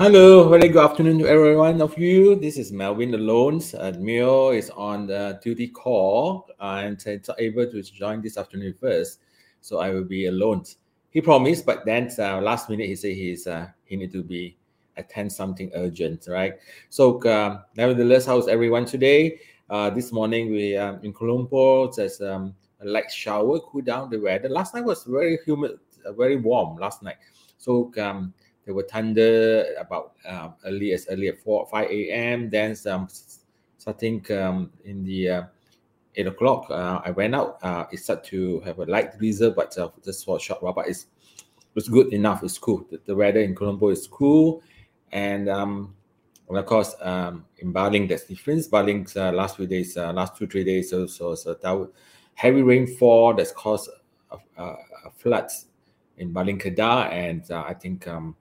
Hello, very good afternoon to everyone of you. This is Melvin Alone. Uh, Mio is on the duty call and it's able to join this afternoon first, so I will be alone. He promised, but then uh, last minute he said he's uh, he need to be attend something urgent, right? So, um, nevertheless, how's everyone today? Uh, this morning we um, in Colombo, there's um, a light shower, cool down the weather. Last night was very humid, uh, very warm last night. So um, there were thunder about uh, early as early at 4 5 a.m. Then some starting um, in the uh, 8 o'clock, uh, I went out. Uh, it started to have a light drizzle, but uh, just for a short while. But it's it's good enough. It's cool. The, the weather in Colombo is cool, and um, of course, um, in Baling, there's difference. Baling uh, last few days, uh, last two three days, so so, that heavy rainfall that's caused a, a, a floods in Baling and uh, I think um,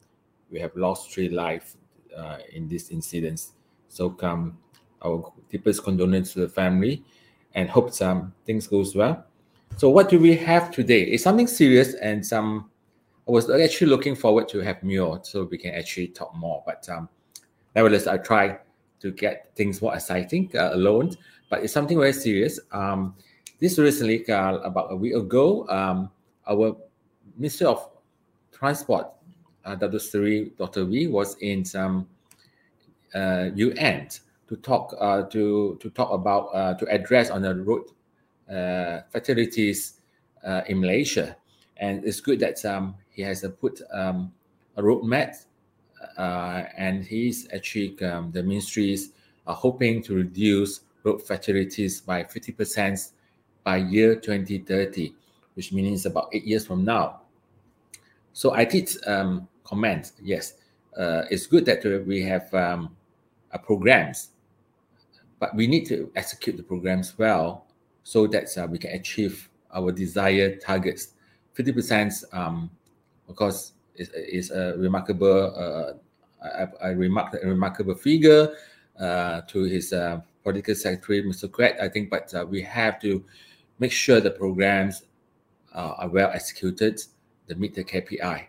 we have lost three lives uh, in this incident. So um, our deepest condolences to the family and hope some things goes well. So what do we have today? It's something serious and some I was actually looking forward to have more so we can actually talk more. But um, nevertheless, I try to get things more exciting uh, alone. But it's something very serious. Um, this recently, uh, about a week ago, um, our Minister of Transport uh, Dr. Sri Dr. Wee was in some uh, UN to talk uh, to to talk about uh, to address on the road uh, fatalities uh, in Malaysia, and it's good that um, he has put um, a roadmap, uh, and he's actually um, the ministries are hoping to reduce road fatalities by fifty percent by year twenty thirty, which means about eight years from now. So I did um, comment. Yes, uh, it's good that we have um, programs, but we need to execute the programs well so that uh, we can achieve our desired targets. Fifty percent, um, of course, is, is a remarkable. Uh, I, I remarked a remarkable figure uh, to his uh, political secretary, Mr. Quet, I think, but uh, we have to make sure the programs are well executed to meet the KPI.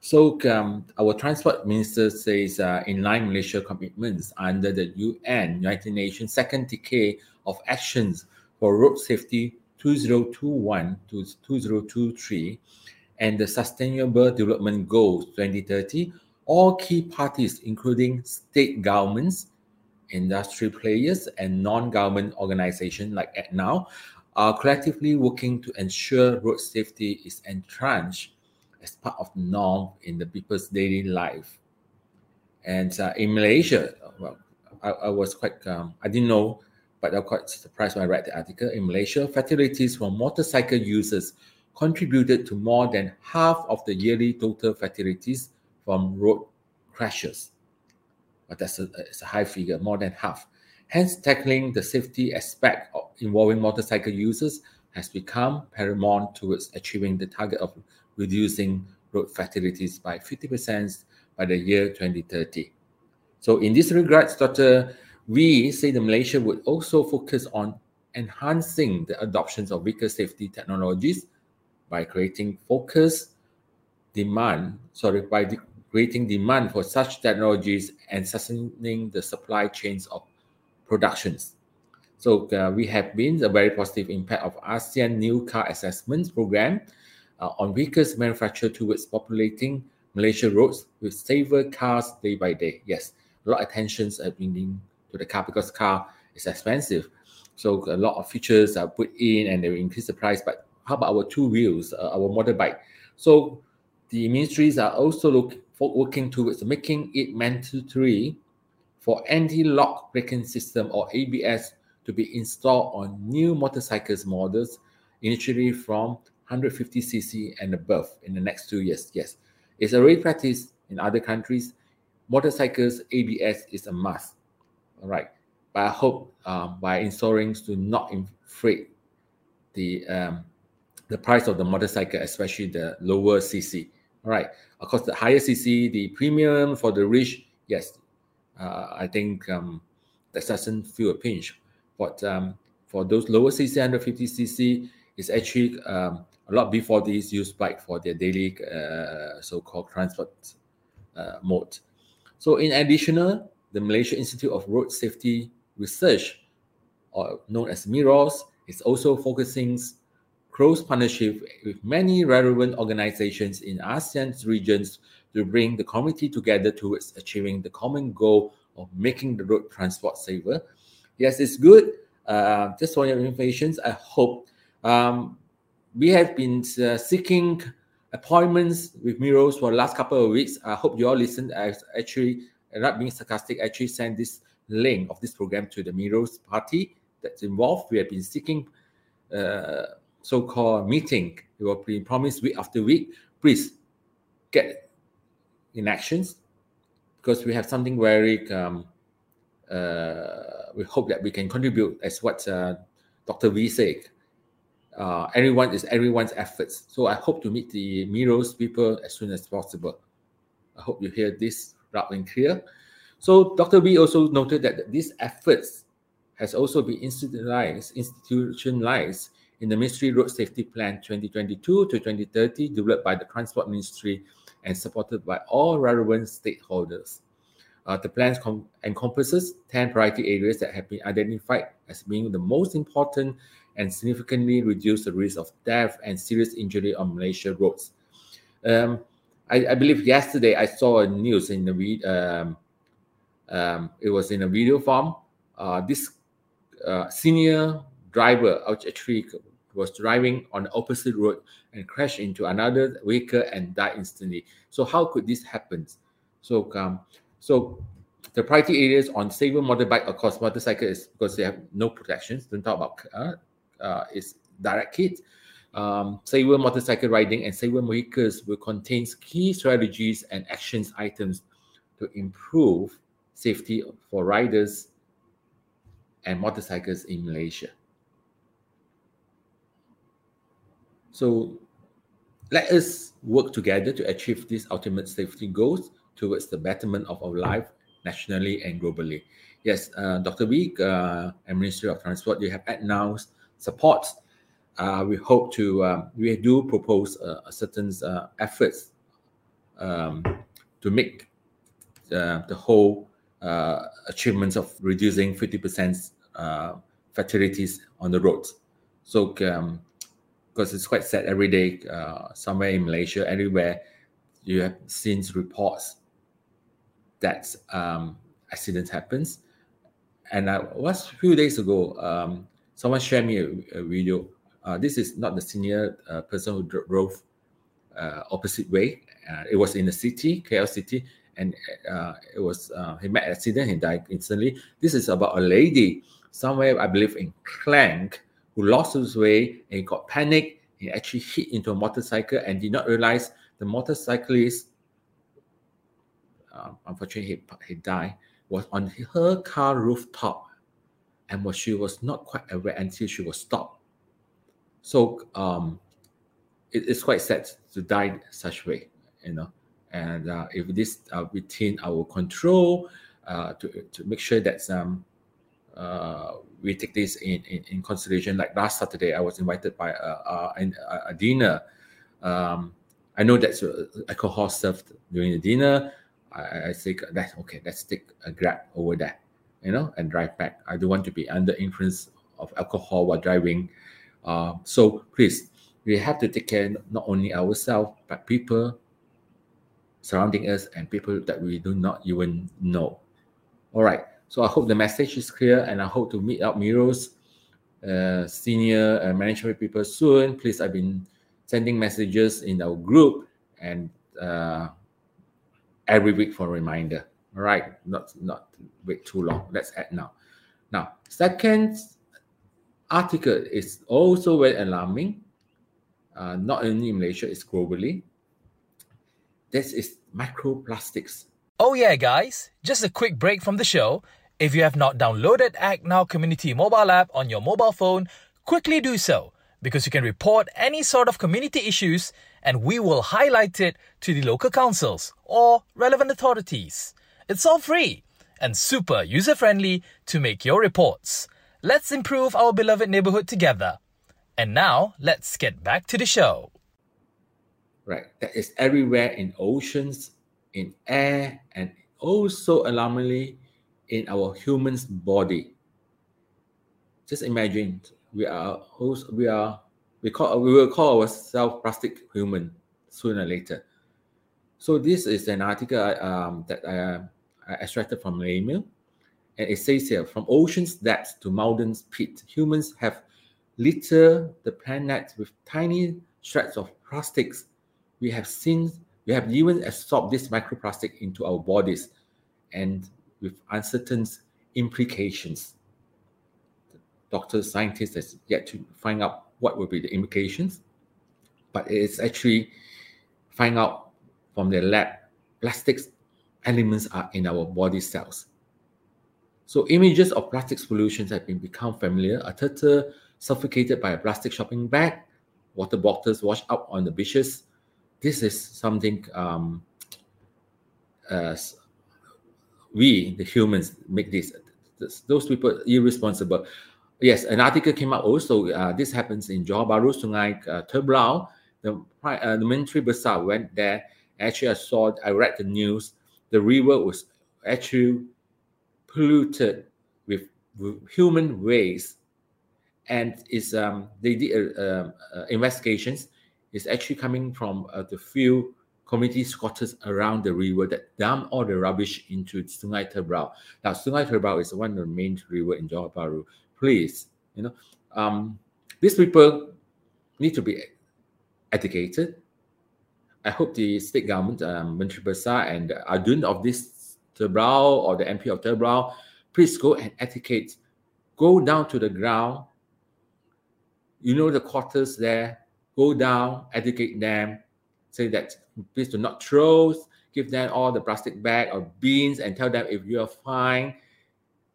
So um, our transport minister says uh, in line Malaysia commitments under the UN United Nations second decade of actions for road safety 2021 to 2023 and the Sustainable Development Goals 2030, all key parties, including state governments, industry players, and non-government organizations like ActNow, are collectively working to ensure road safety is entrenched as part of the norm in the people's daily life. And uh, in Malaysia, well, I, I was quite, um, I didn't know, but I was quite surprised when I read the article. In Malaysia, fatalities from motorcycle users contributed to more than half of the yearly total fatalities from road crashes. But that's a, a high figure, more than half. Hence, tackling the safety aspect involving motorcycle users has become paramount towards achieving the target of reducing road fatalities by 50% by the year 2030. So in this regard, Dr. Wee say the Malaysia would also focus on enhancing the adoption of vehicle safety technologies by creating focus demand, sorry, by de- creating demand for such technologies and sustaining the supply chains of productions. So uh, we have been a very positive impact of ASEAN New Car Assessment Program uh, on vehicles manufactured towards populating Malaysia roads with safer cars day by day. Yes, a lot of attention are being to the car because car is expensive. So a lot of features are put in and they increase the price. But how about our two wheels, uh, our motorbike? So the ministries are also look, for working towards making it mandatory for anti-lock braking system or ABS to be installed on new motorcycles models initially from 150cc and above in the next two years. Yes, it's already practiced in other countries. motorcycles ABS is a must. All right, but I hope um, by installing to not inflate the um, the price of the motorcycle, especially the lower CC. All right, of course, the higher CC, the premium for the rich, yes, uh, I think um, that doesn't feel a pinch. But um, for those lower CC, 150 CC, it's actually um, a lot before these use bike for their daily uh, so-called transport uh, mode. So in additional, the Malaysia Institute of Road Safety Research, or known as MIROS, is also focusing close partnership with many relevant organizations in ASEAN's regions to bring the community together towards achieving the common goal of making the road transport safer. Yes, it's good. Uh, just for your information, I hope um, we have been uh, seeking appointments with Miros for the last couple of weeks. I hope you all listened. I actually, not being sarcastic, actually sent this link of this program to the Miros party that's involved. We have been seeking uh, so-called meeting. We will be promised week after week. Please get in actions because we have something very. Um, uh, we hope that we can contribute as what uh, Dr. Wee said uh, everyone is everyone's efforts. So I hope to meet the Miros people as soon as possible. I hope you hear this loud and clear. So Dr. B also noted that these efforts has also been institutionalized, institutionalized in the Ministry Road Safety Plan 2022 to 2030 developed by the Transport Ministry and supported by all relevant stakeholders. Uh, the plan encompasses 10 priority areas that have been identified as being the most important and significantly reduce the risk of death and serious injury on Malaysia roads. Um, I, I, believe yesterday I saw a news in the um, um, it was in a video form. Uh, this uh, senior driver actually was driving on the opposite road and crashed into another vehicle and died instantly. So how could this happen? So um, so the priority areas on saver motorbike, of course, motorcycle is because they have no protections. Don't talk about uh, uh, is direct kit. Um, Saver motorcycle riding and Saver vehicles will contain key strategies and actions items to improve safety for riders and motorcycles in Malaysia. So let us work together to achieve these ultimate safety goals towards the betterment of our life nationally and globally. Yes, uh, Dr. Week uh, and Ministry of Transport, you have announced support, uh, we hope to um, we do propose uh, a certain uh, efforts um, to make uh, the whole uh, achievements of reducing 50% uh, fatalities on the roads. So, um, because it's quite sad every day, somewhere in Malaysia, everywhere, you have seen reports that um, accidents happens. And I was a few days ago, um, someone shared me a, a video. Uh, this is not the senior uh, person who drove uh, opposite way. Uh, it was in the city, KL city, and uh, it was uh, he met accident. He died instantly. This is about a lady somewhere, I believe, in Klang, who lost his way and got panicked. He actually hit into a motorcycle and did not realize the motorcyclist. unfortunately, he, he died. Was on her car rooftop and what she was not quite aware until she was stopped. So um, it, it's quite sad to die such way, you know. And uh, if this uh, within our control, uh, to to make sure that um, uh, we take this in, in, in, consideration. Like last Saturday, I was invited by a, a, a dinner. Um, I know that's uh, alcohol served during the dinner. I, I say that okay, let's take a grab over there you know, and drive back. I don't want to be under influence of alcohol while driving. Uh, so please, we have to take care not only ourselves but people surrounding us and people that we do not even know. All right. So I hope the message is clear, and I hope to meet up Miros, uh, senior uh, management people soon. Please, I've been sending messages in our group and uh, every week for a reminder. All right, not not wait too long. Let's add now. Now, second article is also very alarming. Uh, not only in Malaysia, it's globally. This is microplastics Oh, yeah, guys, just a quick break from the show. If you have not downloaded Act Now Community mobile app on your mobile phone, quickly do so because you can report any sort of community issues and we will highlight it to the local councils or relevant authorities. It's all free and super user friendly to make your reports. Let's improve our beloved neighborhood together. And now, let's get back to the show. Right, that is everywhere in oceans, in air, and also alarmingly in our human's body. Just imagine we are we are we call we will call ourselves plastic human sooner or later. So this is an article um, that I, I extracted from email, and it says here: from ocean's depths to mountains pit, humans have littered the planet with tiny shreds of plastics. We have seen we have even absorbed this microplastic into our bodies, and with uncertain implications. Doctors, scientists has yet to find out what will be the implications, but it's actually find out from the lab plastics elements are in our body cells. So images of plastic pollutions have been become familiar. A turtle suffocated by a plastic shopping bag, water bottles washed up on the beaches. This is something um, we, the humans, make this. Those people irresponsible. Yes, an article came out also. Uh, this happens in Johor Bahru, Sungai uh. The, uh, the Menteri Besar went there. Actually, I saw, I read the news. The river was actually polluted with, with human waste, and is um they did uh, um, uh, investigations. It's actually coming from uh, the few community squatters around the river that dump all the rubbish into Sungai Tebrau. Now, Sungai Tebrau is one of the main river in Johor Bahru. Please, you know, um, these people need to be educated. I hope the state government, um, Menteri Besar and Adun of this Tebrau or the MP of Tebrau, please go and educate. Go down to the ground. You know the quarters there. Go down, educate them, say that please do not throw, give them all the plastic bag or beans and tell them if you are fine,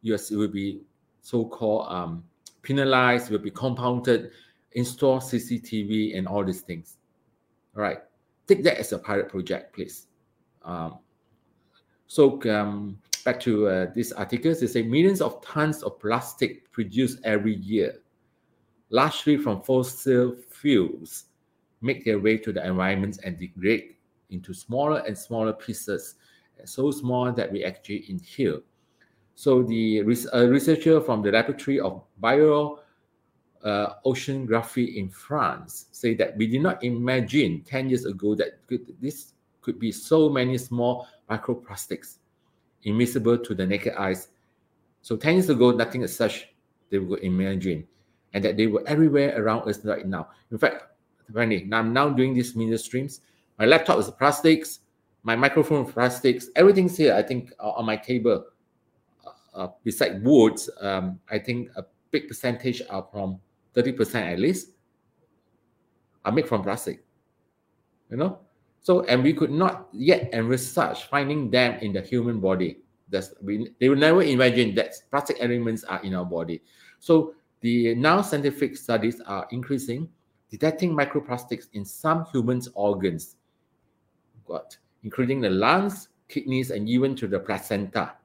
you will be so-called um, penalized, will be compounded, install CCTV and all these things. All right, take that as a pilot project, please. Um, so um, back to uh, this article, they say millions of tons of plastic produced every year, largely from fossil fuels, make their way to the environment and degrade into smaller and smaller pieces, so small that we actually inhale. So the researcher from the laboratory of bio uh, oceanography in France say that we did not imagine 10 years ago that could, this could be so many small microplastics invisible to the naked eyes. So 10 years ago, nothing as such they would imagine, and that they were everywhere around us right now. In fact, apparently, I'm now doing these media streams. My laptop is plastics, my microphone plastics, everything's here, I think, on my table. Uh, uh, beside woods, um, I think a big percentage are from 30% at least are made from plastic. You know? So, and we could not yet envisage finding them in the human body. That's, we, they will never imagine that plastic elements are in our body. So, the now scientific studies are increasing, detecting microplastics in some humans' organs, got, including the lungs, kidneys, and even to the placenta.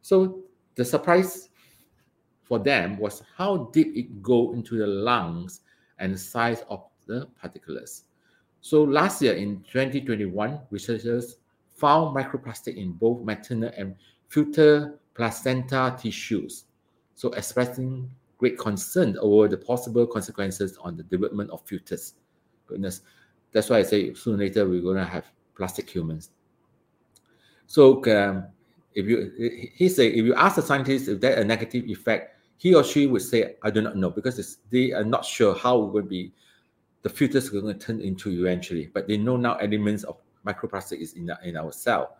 So, the surprise for them was how deep it go into the lungs and size of the particles. So last year in 2021, researchers found microplastic in both maternal and fetal placenta tissues. So expressing great concern over the possible consequences on the development of fetus. Goodness, that's why I say sooner or later we're going to have plastic humans. So um, if you, he say, if you ask the scientists if that a negative effect, he or she would say, I do not know, because they are not sure how it would be the fetus is going to turn into eventually. But they know now elements of microplastic is in, in our cell.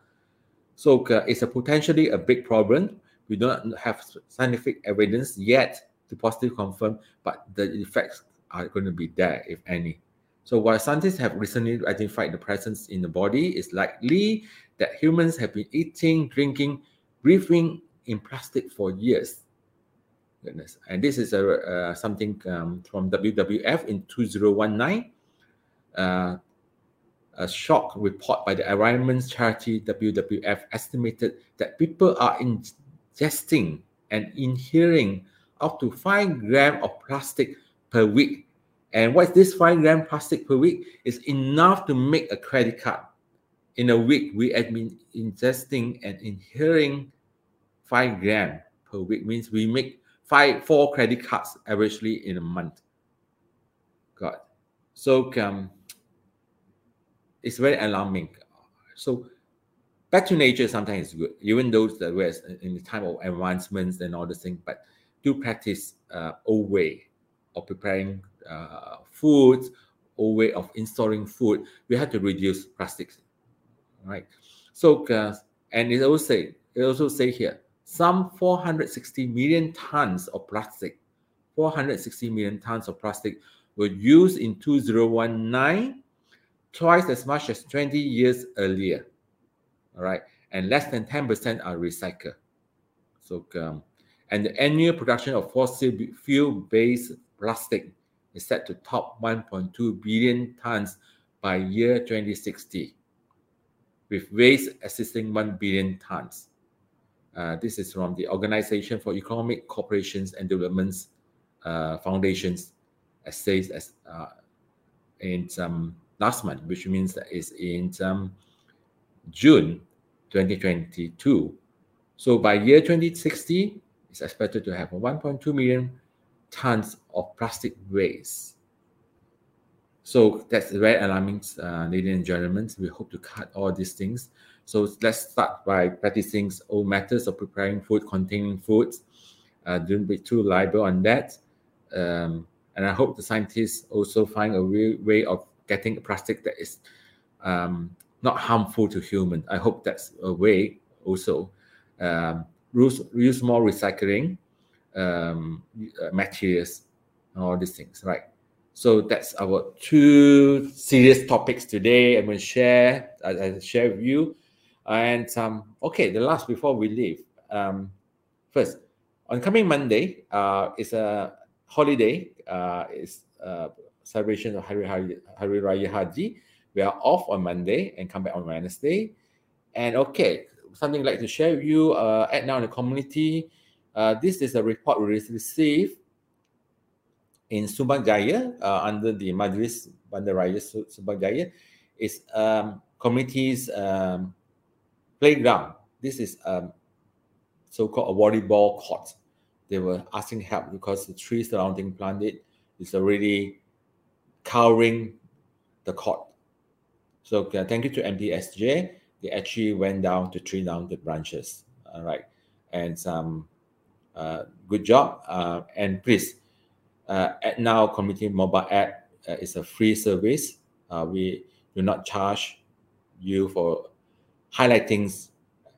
So uh, it's a potentially a big problem. We don't have scientific evidence yet to positively confirm, but the effects are going to be there, if any. So while scientists have recently identified the presence in the body, it's likely that humans have been eating, drinking, breathing in plastic for years. Goodness. And this is a, uh, something um, from WWF in 2019. Uh, a shock report by the environment charity WWF estimated that people are ingesting and inhaling up to 5 grams of plastic per week. And what's this 5 gram plastic per week? Is enough to make a credit card. In a week, we have been ingesting and inhaling 5 gram per week. Means we make five, four credit cards averagely in a month. God. So um, it's very alarming. So back to nature sometimes is good, even though that we're in the time of advancements and all the things, but do practice uh, old way of preparing uh, food, old way of installing food. We have to reduce plastics, right? So uh, and it also say it also say here some 460 million tons of plastic, 460 million tons of plastic were used in 2019 twice as much as 20 years earlier. All right. And less than 10% are recycled. So, um, and the annual production of fossil fuel based plastic is set to top 1.2 billion tons by year 2060, with waste existing 1 billion tons. Uh, this is from the Organization for Economic Cooperations and Developments uh, Foundations, as says as uh, in some last month, which means that it's in um, June 2022. So by year 2060, it's expected to have 1.2 million tons of plastic waste. So that's very alarming, uh, ladies and gentlemen. We hope to cut all these things. So let's start by practicing old methods of preparing food containing foods. Uh, don't be too liable on that. Um, and I hope the scientists also find a real way of getting a plastic that is um, not harmful to human. I hope that's a way also. Um, use, use more recycling um, uh, materials and all these things, right? So that's our two serious topics today. I'm going to share, I, I share with you. And um, okay, the last before we leave. Um, first, on coming Monday, uh, it's a holiday. Uh, it's uh, celebration of Hari, Hari, Hari Raya Haji. We are off on Monday and come back on Wednesday. And okay, something I'd like to share with you uh, Act Now in the community. Uh, this is a report we received in Subang Jaya uh, under the Majlis Bandaraya Subang Jaya. It's um, community's um, playground. This is um, so-called a volleyball court. They were asking help because the tree surrounding planted is already covering the court. So uh, thank you to MDSJ. They actually went down to trim down the branches. All right, and some uh, good job. Uh, and please, uh, Act Now community mobile app uh, is a free service. Uh, we do not charge you for highlighting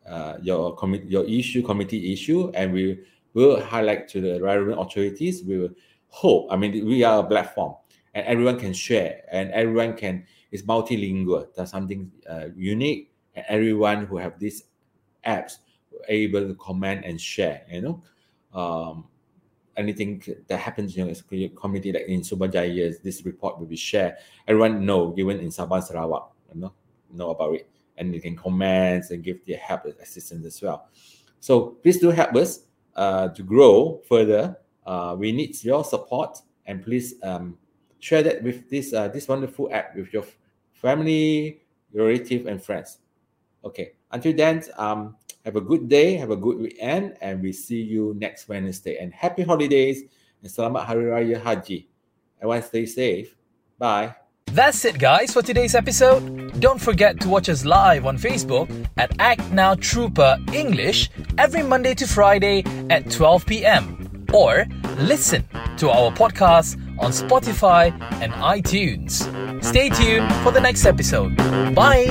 uh, your your issue, committee issue, and we will highlight to the relevant authorities. We will hope. I mean, we are a platform and everyone can share and everyone can is multilingual that's something uh, unique and everyone who have these apps able to comment and share you know um, anything that happens in your community like in Subang Jaya, this report will be shared everyone know even in Sabah Sarawak you know know about it and you can comment and give their help and assistance as well so please do help us uh, to grow further uh, we need your support and please um, share that with this uh, this wonderful app with your family, your relative, and friends. Okay. Until then, um, have a good day, have a good weekend, and we see you next Wednesday. And happy holidays and Selamat Hari Raya Haji. Everyone stay safe. Bye. That's it, guys, for today's episode. Don't forget to watch us live on Facebook at Act Now Trooper English every Monday to Friday at 12 p.m. Or listen to our podcast on Spotify and iTunes. Stay tuned for the next episode. Bye!